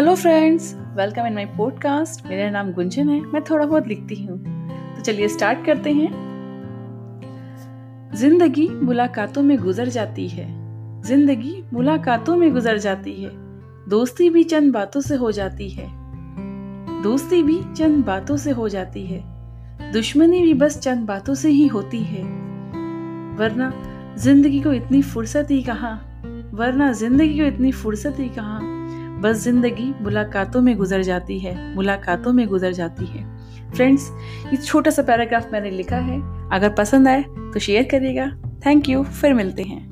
Hello friends welcome in my podcast मेरा नाम गुंजन है। मैं थोड़ा बहुत लिखती हूँ। तो चलिए स्टार्ट करते हैं। ज़िंदगी मुलाकातों में गुजर जाती है। ज़िंदगी मुलाकातों में गुजर जाती है। दोस्ती भी चंद बातों से हो जाती है। दोस्ती भी चंद बातों से हो जाती है। दुश्मनी भी बस चंद बातों से ही होती है। वरना ज़िंदगी को इतनी फुर्सत ही कहाँ? वरना ज़िंदगी को इतनी फुर्सत ही कहाँ? बस ज़िंदगी मुलाकातों में गुजर जाती है, मुलाकातों में गुजर जाती है। फ्रेंड्स ये छोटा सा पैराग्राफ मैंने लिखा है। अगर पसंद आए तो शेयर करिएगा। थैंक यू फिर मिलते हैं।